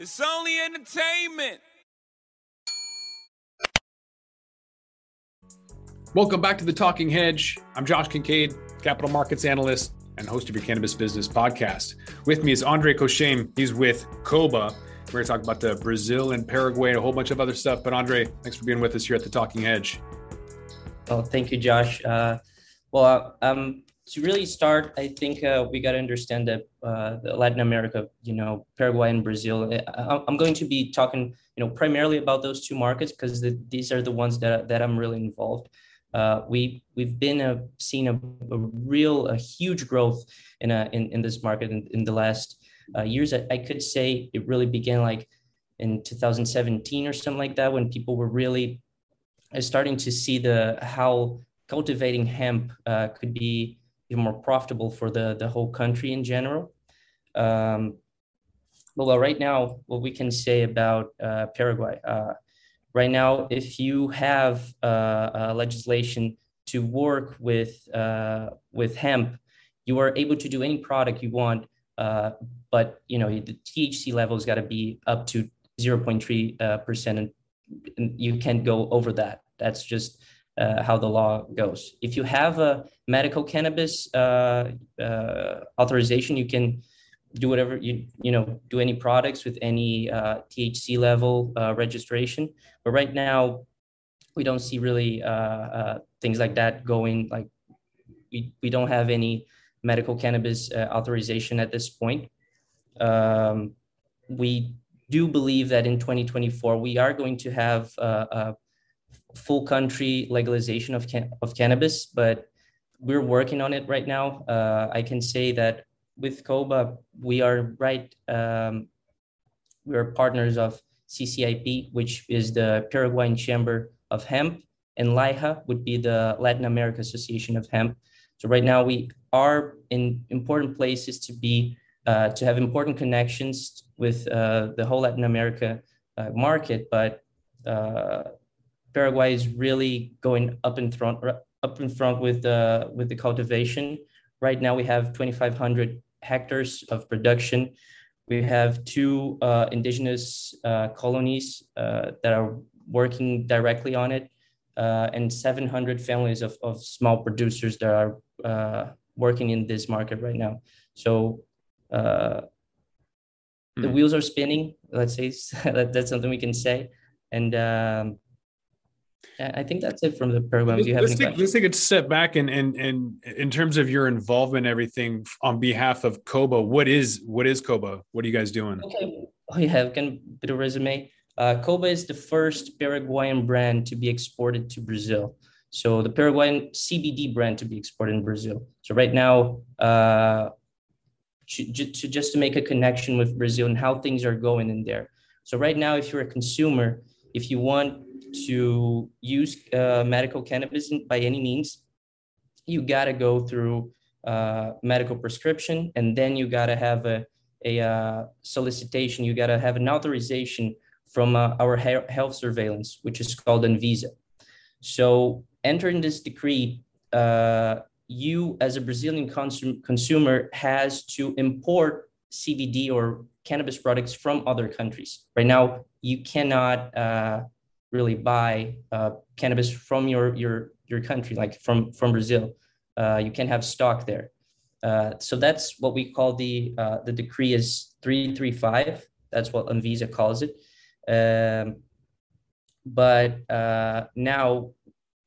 It's only entertainment. Welcome back to the Talking Hedge. I'm Josh Kincaid, capital markets analyst and host of your cannabis business podcast. With me is Andre Cochem. He's with Coba. We're going to talk about the Brazil and Paraguay and a whole bunch of other stuff. But Andre, thanks for being with us here at the Talking Hedge. Well, thank you, Josh. Uh, well, um, to really start, I think uh, we got to understand that uh, Latin America, you know, Paraguay and Brazil. Uh, I'm going to be talking, you know, primarily about those two markets because the, these are the ones that that I'm really involved. Uh, we we've been a, seen a, a, real a huge growth in a, in, in this market in, in the last uh, years. I, I could say it really began like in 2017 or something like that when people were really uh, starting to see the how cultivating hemp uh, could be more profitable for the, the whole country in general. Um, but well, right now, what we can say about uh, Paraguay, uh, right now, if you have uh, legislation to work with uh, with hemp, you are able to do any product you want, uh, but you know the THC level has got to be up to 0.3 uh, percent, and you can't go over that. That's just uh, how the law goes. If you have a medical cannabis uh, uh, authorization, you can do whatever you you know do any products with any uh, THC level uh, registration. But right now, we don't see really things like that going. Like we we don't have any medical cannabis authorization at this point. Um, we do believe that in 2024 we are going to have full country legalization of, can- of cannabis, but we're working on it right now. Uh, I can say that with COBA, we are right. Um, we are partners of CCIP, which is the Paraguayan Chamber of Hemp, and LAIHA would be the Latin America Association of Hemp. So right now we are in important places to be uh, to have important connections with uh, the whole Latin America uh, market, but uh, Paraguay is really going up in front up in front with the with the cultivation. Right now, we have 2,500 hectares of production. We have two uh, indigenous uh, colonies uh, that are working directly on it, uh, and 700 families of, of small producers that are uh, working in this market right now. So uh, the hmm. wheels are spinning. Let's say that's something we can say, and um, I think that's it from the program. Do you have let's, take, let's take a step back and, and and in terms of your involvement, everything on behalf of Koba. What is what is Koba? What are you guys doing? Okay, oh, yeah, have a bit of resume. Uh, Koba is the first Paraguayan brand to be exported to Brazil. So the Paraguayan CBD brand to be exported in Brazil. So right now, uh, to, to just to make a connection with Brazil and how things are going in there. So right now, if you're a consumer, if you want to use uh, medical cannabis by any means, you got to go through uh, medical prescription, and then you got to have a, a uh, solicitation. You got to have an authorization from uh, our health surveillance, which is called Anvisa. So, entering this decree, uh, you as a Brazilian consum- consumer has to import CBD or cannabis products from other countries. Right now, you cannot uh, really buy uh, cannabis from your your your country, like from from Brazil. Uh, you can have stock there. Uh, so that's what we call the uh, the decree is three three five. That's what Anvisa calls it. Um, but uh, now,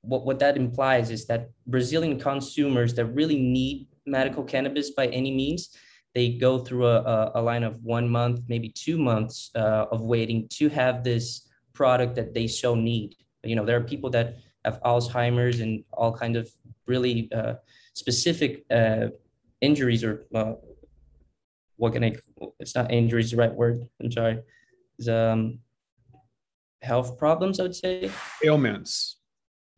what what that implies is that Brazilian consumers that really need medical cannabis by any means, they go through a, a, line of one month, maybe two months of waiting to have this product that they so need. You know, there are people that have Alzheimer's and all kind of really uh, specific uh, injuries or uh, what can I? It's not injuries, the right word. I'm sorry. It's, um, health problems, I would say. Ailments.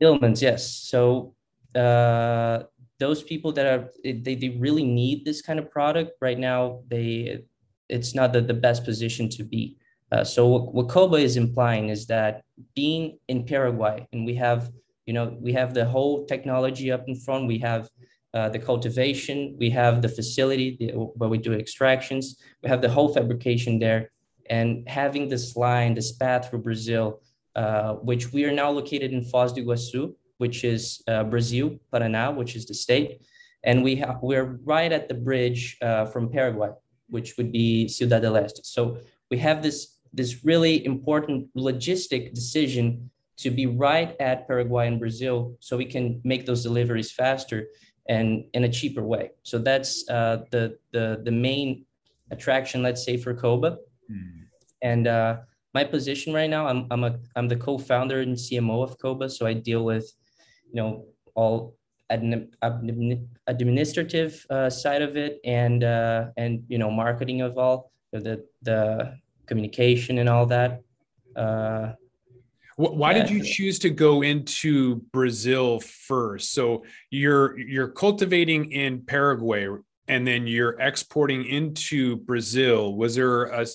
Ailments, yes. So uh, those people that are they, they really need this kind of product right now. They it's not the, the best position to be. Uh, so what, what is implying is that being in Paraguay, and we have, you know, we have the whole technology up in front. We have uh, the cultivation, we have the facility the, where we do extractions, we have the whole fabrication there. and having this line, this path through Brazil, uh, which we are now located in Foz do Iguaçu, which is uh, Brazil, Paraná, which is the state, and we have we're right at the bridge uh, from Paraguay, which would be Ciudad del Este. So we have this this really important logistic decision to be right at Paraguay and Brazil, so we can make those deliveries faster and in a cheaper way. So that's uh, the the the main attraction, let's say, for Koba. Mm. And uh, my position right now, I'm I'm a I'm the co-founder and CMO of Koba, so I deal with, you know, all administrative uh, side of it and uh, and you know marketing of all the the communication and all that. Uh, why yeah. did you choose to go into Brazil first? So you're you're cultivating in Paraguay and then you're exporting into Brazil. Was there a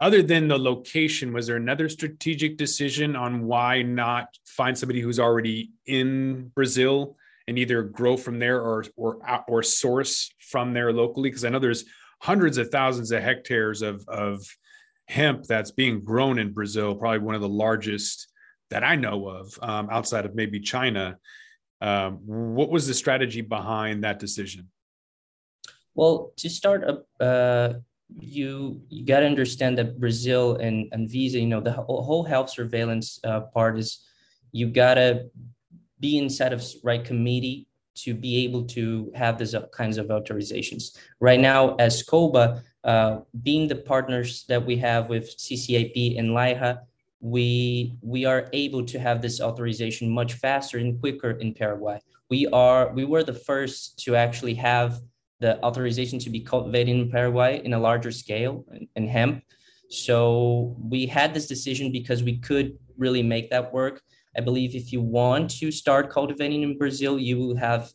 other than the location, was there another strategic decision on why not find somebody who's already in Brazil and either grow from there or or or source from there locally? Because I know there's hundreds of thousands of hectares of of hemp that's being grown in Brazil, probably one of the largest that I know of um, outside of maybe China. Um, what was the strategy behind that decision? Well, to start up, uh, you you got to understand that Brazil and Visa, you know, the whole health surveillance uh, part is you got to be inside of right committee to be able to have these kinds of authorizations. Right now, as COBA, uh, being the partners that we have with CCIP and LAIHA, we we are able to have this authorization much faster and quicker in Paraguay. We are we were the first to actually have the authorization to be cultivated in Paraguay in a larger scale in, in hemp. So we had this decision because we could really make that work. I believe if you want to start cultivating in Brazil, you will have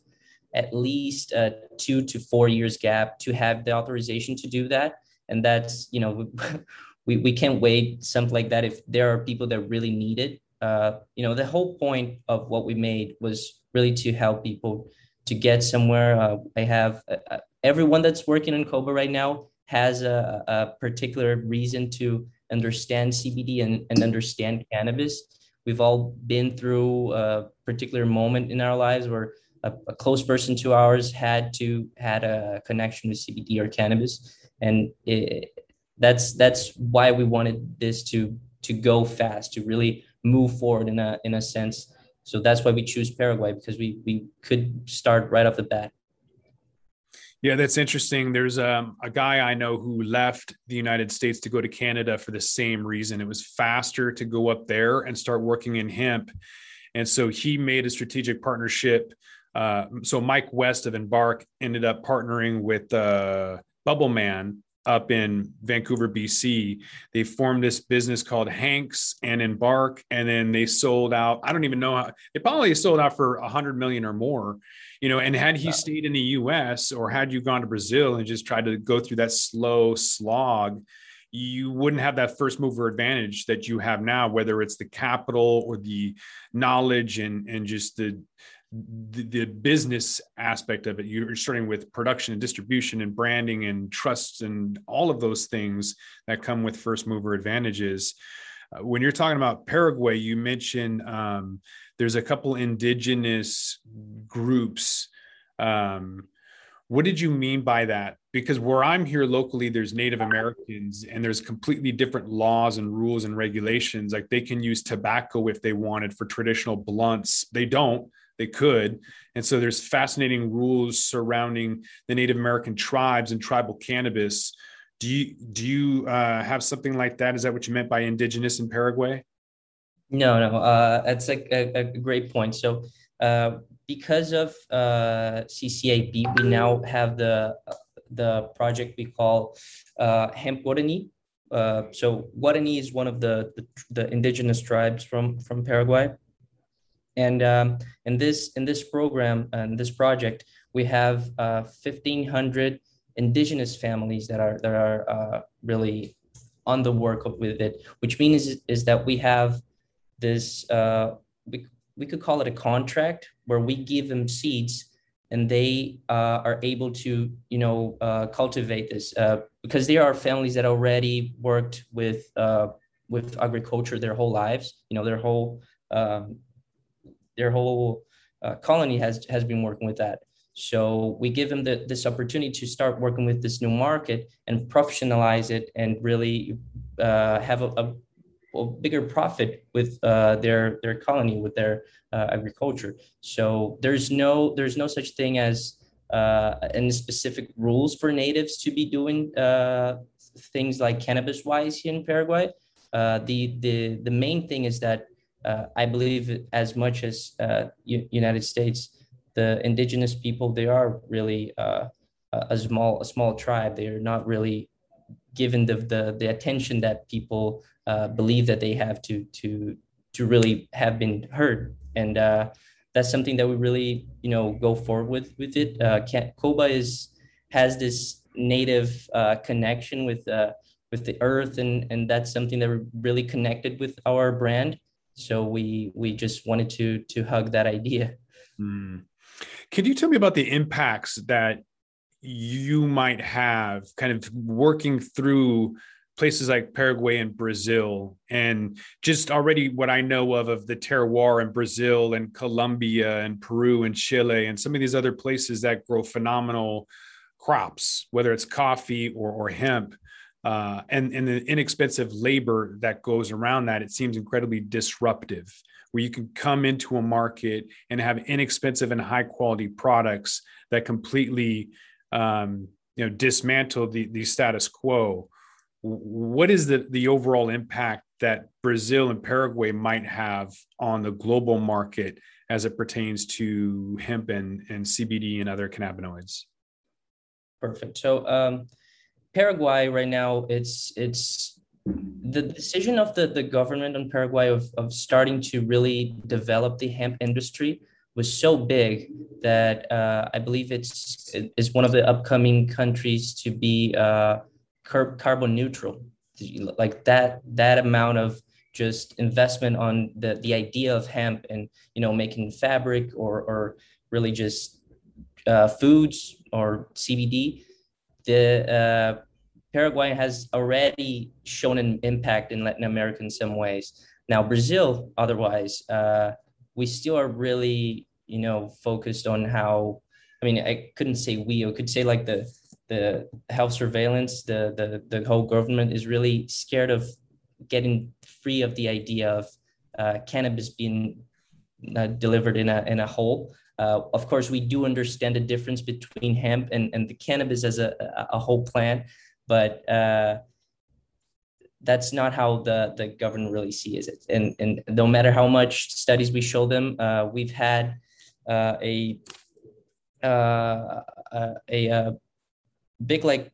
at least a two to four years gap to have the authorization to do that. And that's, you know, we, we can't wait something like that if there are people that really need it. Uh, you know, the whole point of what we made was really to help people to get somewhere. Uh, I have uh, uh everyone that's working in Koba right now has a, a particular reason to understand CBD and, and understand cannabis. We've all been through a particular moment in our lives where a, a, close person to ours had to had a connection with CBD or cannabis, and it, that's that's why we wanted this to to go fast to really move forward in a in a sense. So that's why we choose paraguay because we we could start right off the bat. Yeah that's interesting. There's um, a guy i know who left the united states to go to canada for the same reason. It was faster to go up there and start working in hemp. And so he made a strategic partnership uh, so mike west of embark ended up partnering with uh, Bubbleman up in Vancouver, BC. They formed this business called Hanks and Embark, and then they sold out. I don't even know how they probably sold out for a hundred million or more, you know. And had he stayed in the U.S. or had you gone to Brazil and just tried to go through that slow slog, you wouldn't have that first mover advantage that you have now, whether it's the capital or the knowledge and and just the the, the, business aspect of it you're starting with production and distribution and branding and trust and all of those things that come with first mover advantages. Uh, when you're talking about paraguay you mentioned um, there's a couple indigenous groups. Um, what did you mean by that? Because where i'm here locally there's native americans and there's completely different laws and rules and regulations. Like they can use tobacco if they wanted for traditional blunts. They don't they could. And so there's fascinating rules surrounding the Native American tribes and tribal cannabis. Do you do you uh, have something like that? Is that what you meant by indigenous in Paraguay? No, no, uh, that's a, a, a, great point. So uh, because of uh, CCIP, we now have the the project we call uh, Hemp Guarani. Uh, so Guarani is one of the, the, the indigenous tribes from from Paraguay, and um, in this in this program and this project, we have uh, 1,500 indigenous families that are that are uh, really on the work with it. Which means is, is that we have this uh, we we could call it a contract where we give them seeds and they uh, are able to you know uh, cultivate this uh, because there are families that already worked with uh, with agriculture their whole lives. You know, their whole um, their whole uh, colony has has been working with that. So we give them the, this opportunity to start working with this new market and professionalize it and really uh, have a, a, a, bigger profit with uh, their their colony with their uh, agriculture. So there's no there's no such thing as uh, any specific rules for natives to be doing uh, things like cannabis wise here in Paraguay. The the the main thing is that I believe as much as U- United States the indigenous people they are really uh, a small a small tribe. They are not really given the the, the attention that people uh, believe that they have to to to really have been heard. And uh, that's something that we really you know go forward with with it. Uh, Coba is has this native uh, connection with uh, with the earth. And and that's something that we're really connected with our brand so we we just wanted to to hug that idea mm. Can you tell me about the impacts that you might have kind of working through places like Paraguay and Brazil, and just already what I know of of the terroir in Brazil and Colombia and Peru and Chile and some of these other places that grow phenomenal crops, whether it's coffee or, or hemp, uh, and and the inexpensive labor that goes around that. It seems incredibly disruptive where you can come into a market and have inexpensive and high quality products that completely um, you know dismantle the, the status quo what is the, the overall impact that brazil and paraguay might have on the global market as it pertains to hemp and, and cbd and other cannabinoids perfect so um, paraguay right now it's it's the decision of the, the government in Paraguay of, of starting to really develop the hemp industry was so big that uh, I believe it's it is one of the upcoming countries to be uh, car- carbon neutral. Like that that amount of just investment on the the idea of hemp and you know making fabric or or really just uh, foods or CBD. The uh, Paraguay has already shown an impact in Latin America in some ways. Now, Brazil, otherwise, uh, we still are really, you know, focused on how. I mean, I couldn't say we. I could say like the the health surveillance. The the the whole government is really scared of getting free of the idea of uh, cannabis being uh, delivered in a in a whole. Uh, of course, we do understand the difference between hemp and, and the cannabis as a, a whole plant but uh, that's not how the, the government really sees it. And, and no matter how much studies we show them, uh, we've had uh, a, uh, a, a, a, big like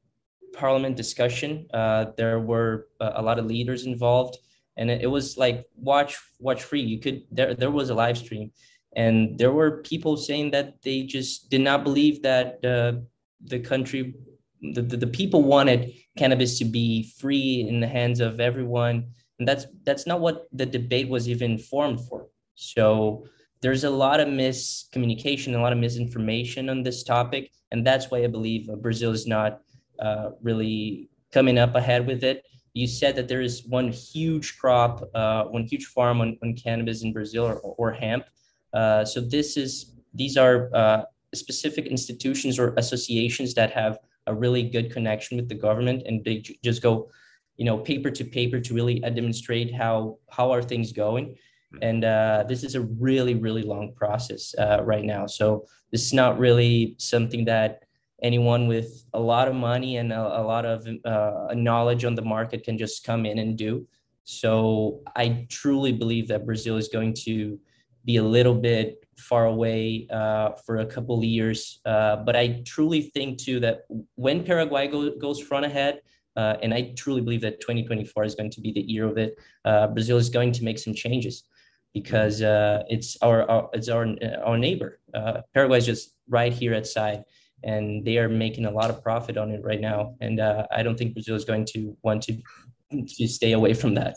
parliament discussion. Uh, there were a lot of leaders involved and it, it was like watch watch free. You could there there was a live stream. And there were people saying that they just did not believe that uh, the country the, the, the people wanted cannabis to be free in the hands of everyone. And that's that's not what the debate was even formed for. So there's a lot of miscommunication a lot of misinformation on this topic. And that's why i believe brazil is not uh, really coming up ahead with it you said that there is one huge crop uh, one huge farm on, on cannabis in brazil or, or hemp. Uh, so this is these are uh, specific institutions or associations that have a really good connection with the government and they just go you know paper to paper to really uh, demonstrate how how are things going. Hmm. and uh, this is a really really long process uh, right now. So this is not really something that anyone with a lot of money and a, a lot of uh, knowledge on the market can just come in and do so i truly believe that brazil is going to be a little bit far away uh, for a couple of years. Uh, but I truly think too that when Paraguay go, goes front ahead, uh, and I truly believe that 2024 is going to be the year of it. Uh, Brazil is going to make some changes because uh, it's our, our, it's our our neighbor. Paraguay is just right here at side, and they are making a lot of profit on it right now. And uh, I don't think Brazil is going to want to to stay away from that.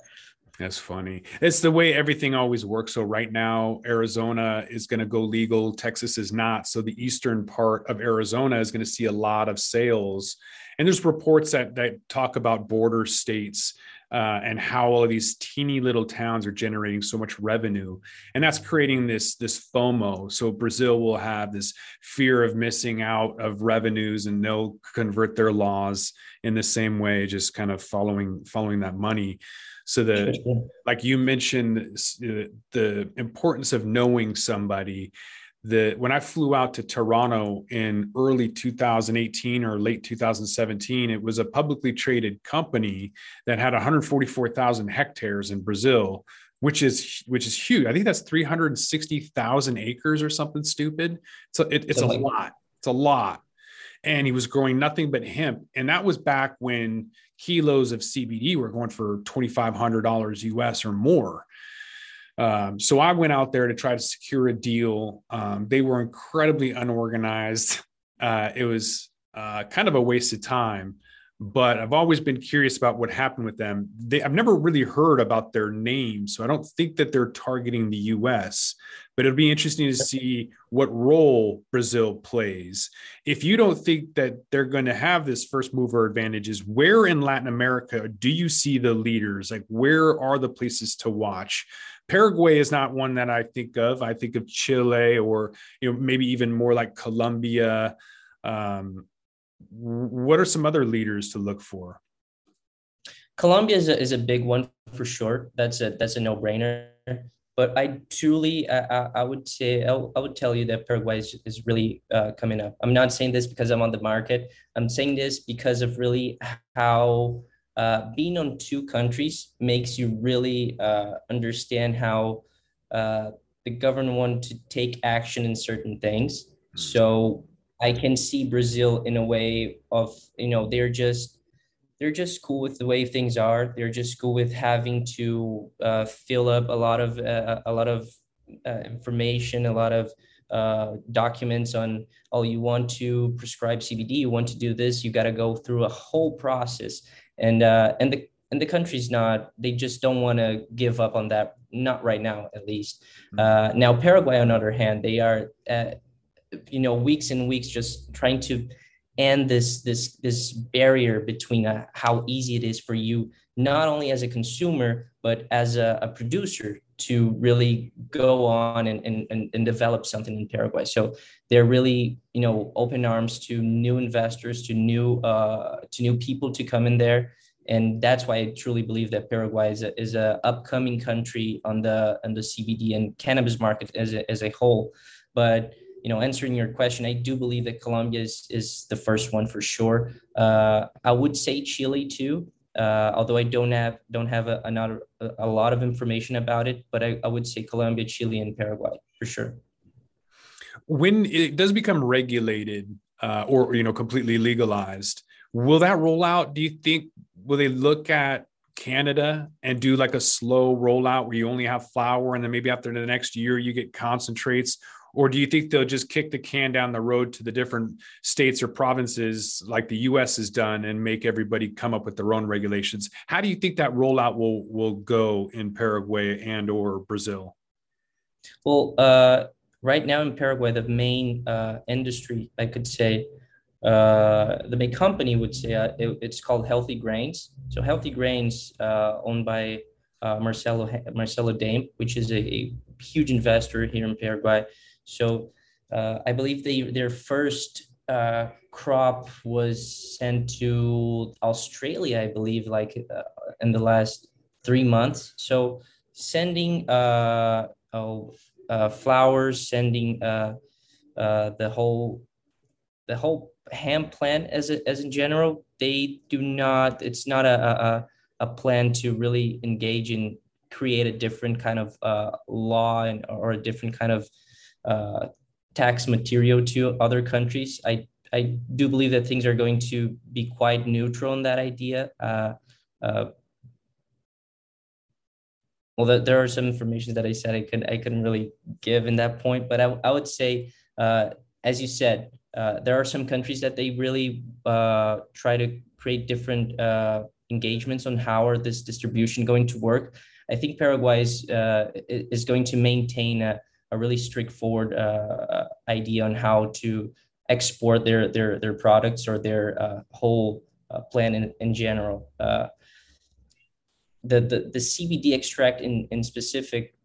That's funny. It's the way everything always works. So right now, Arizona is going to go legal. Texas is not. So the eastern part of Arizona is going to see a lot of sales. And there's reports that that talk about border states uh, and how all of these teeny little towns are generating so much revenue, and that's creating this this FOMO. So Brazil will have this fear of missing out of revenues, and they'll convert their laws in the same way, just kind of following following that money. So the like you mentioned the importance of knowing somebody the when I flew out to Toronto in early 2018 or late 2017, it was a publicly traded company that had 144,000 hectares in Brazil, which is which is huge. I think that's 360,000 acres or something stupid. So it, it's a lot. It's a lot. And he was growing nothing but hemp, and that was back when kilos of CBD were going for $2,500 US or more. Um, so I went out there to try to secure a deal. Um, they were incredibly unorganized. Uh, it was uh, kind of a waste of time, but I've always been curious about what happened with them. They, I've never really heard about their name, so I don't think that they're targeting the U.S. But it'll be interesting to see what role Brazil plays. If you don't think that they're going to have this first mover advantages, where in Latin America do you see the leaders? Like, where are the places to watch? Paraguay is not one that I think of. I think of Chile or you know maybe even more like Colombia. Um, what are some other leaders to look for? Colombia is a, is a big one for sure. That's a that's a no brainer. But I truly, I, I would say, I, would tell you that Paraguay is, is really uh, coming up. I'm not saying this because I'm on the market. I'm saying this because of really how uh, being on two countries makes you really uh, understand how uh, the government want to take action in certain things. Hmm. So I can see Brazil in a way of you know they're just they're just cool with the way things are. They're just cool with having to uh, fill up a lot of uh, a lot of uh, information, a lot of uh, documents on oh you want to prescribe CBD, you want to do this, you got to go through a whole process and uh, and the and the country's not they just don't want to give up on that not right now at least mm-hmm. uh, now paraguay on the other hand they are uh, you know weeks and weeks just trying to end this this this barrier between uh, how easy it is for you not only as a consumer but as a, a producer to really go on and, and, and develop something in Paraguay. So they're really, you know, open arms to new investors, to new uh, to new people to come in there. And that's why I truly believe that Paraguay is a, is a upcoming country on the on the CBD and cannabis market as a, as a whole. But you know, answering your question, I do believe that Colombia is, is the first one for sure. Uh, I would say Chile too uh, although I don't have don't have a, another a lot of information about it, but I, I would say Colombia, Chile, and Paraguay for sure. When it does become regulated uh, or you know completely legalized, will that roll out? Do you think will they look at Canada and do like a slow rollout where you only have flour, and then maybe after the next year you get concentrates? Or do you think they'll just kick the can down the road to the different states or provinces like the US has done and make everybody come up with their own regulations? How do you think that rollout will will go in Paraguay and or Brazil? Well uh, right now in Paraguay the main uh, industry I could say uh, the main company would say uh, it, it's called Healthy Grains. So Healthy Grains uh, owned by uh, Marcelo Marcelo Dame, which is a, a, huge investor here in Paraguay. So uh, I believe they, their first uh, crop was sent to Australia, I believe, like uh, in the last three months. So sending uh, oh, uh, flowers, sending uh, uh, the whole the whole hemp plant as a, as in general, they do not. It's not a, a a plan to really engage in create a different kind of uh, law and or a different kind of uh, tax material to other countries. I I do believe that things are going to be quite neutral in that idea. Uh, uh, well, there are some information that I said I can I couldn't really give in that point, but I, I would say, uh, as you said, uh, there are some countries that they really uh, try to create different engagements on how are this distribution going to work. I think Paraguay is, is going to maintain a, a really straightforward uh, idea on how to export their their their products or their uh, whole uh, plan in, in general. Uh, the, the the CBD extract in in specific,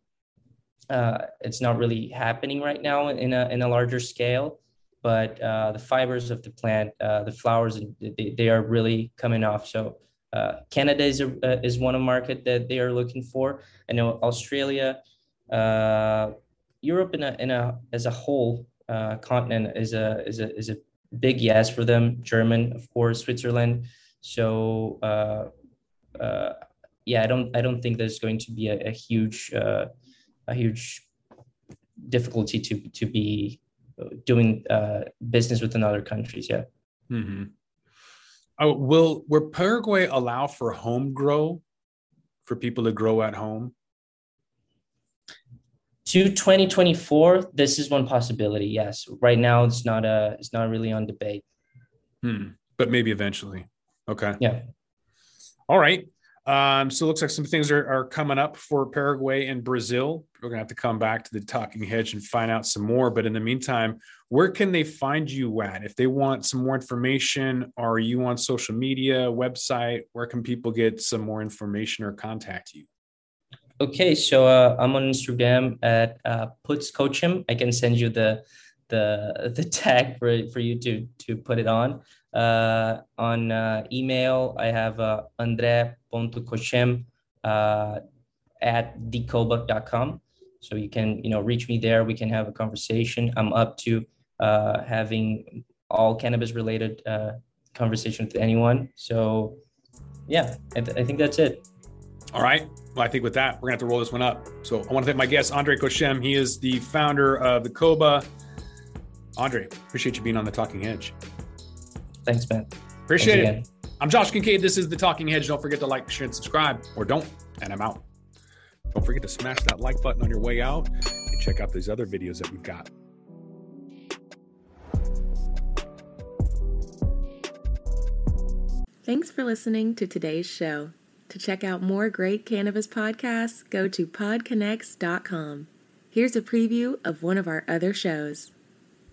uh, it's not really happening right now in a in a larger scale. But uh, the fibers of the plant, uh, the flowers, they, they are really coming off. So uh, Canada is a, uh, is one market that they are looking for. I know Australia, uh, Europe in a in a as a whole uh, continent is a is a is a big yes for them. German, of course, Switzerland. So uh, uh, yeah, I don't I don't think there's going to be a, a huge uh, a huge difficulty to to be doing uh, business within other countries. Yeah. Mm-hmm. Oh, will will Paraguay allow for home grow for people to grow at home? To 2024, this is one possibility. Yes. Right now, it's not a it's not really on debate. Hmm. But maybe eventually. Okay. Yeah. All right. Um, so it looks like some things are, are coming up for Paraguay and Brazil. We're gonna have to come back to the talking hedge and find out some more. But in the meantime, where can they find you at? If they want some more information, are you on social media, website? Where can people get some more information or contact you? Okay, so uh, I'm on Instagram at uh, Puts Coachim. I can send you the the the tag for for you to to put it on. Uh, on uh, email, I have uh, andre.cochem uh, at decoba.com. So you can, you know, reach me there. We can have a conversation. I'm up to uh, having all cannabis related uh, conversation with anyone. So yeah, I, th- I think that's it. All right. Well, I think with that, we're gonna have to roll this one up. So I want to thank my guest, Andre Cochem. He is the founder of the Coba. Andre, appreciate you being on the Talking Hedge. Thanks, man. Appreciate Thanks it. I'm Josh Kincaid. This is the Talking Hedge. Don't forget to like, share, and subscribe, or don't. And I'm out. Don't forget to smash that like button on your way out and check out these other videos that we've got. Thanks for listening to today's show. To check out more great cannabis podcasts, go to podconnects.com. Here's a preview of one of our other shows.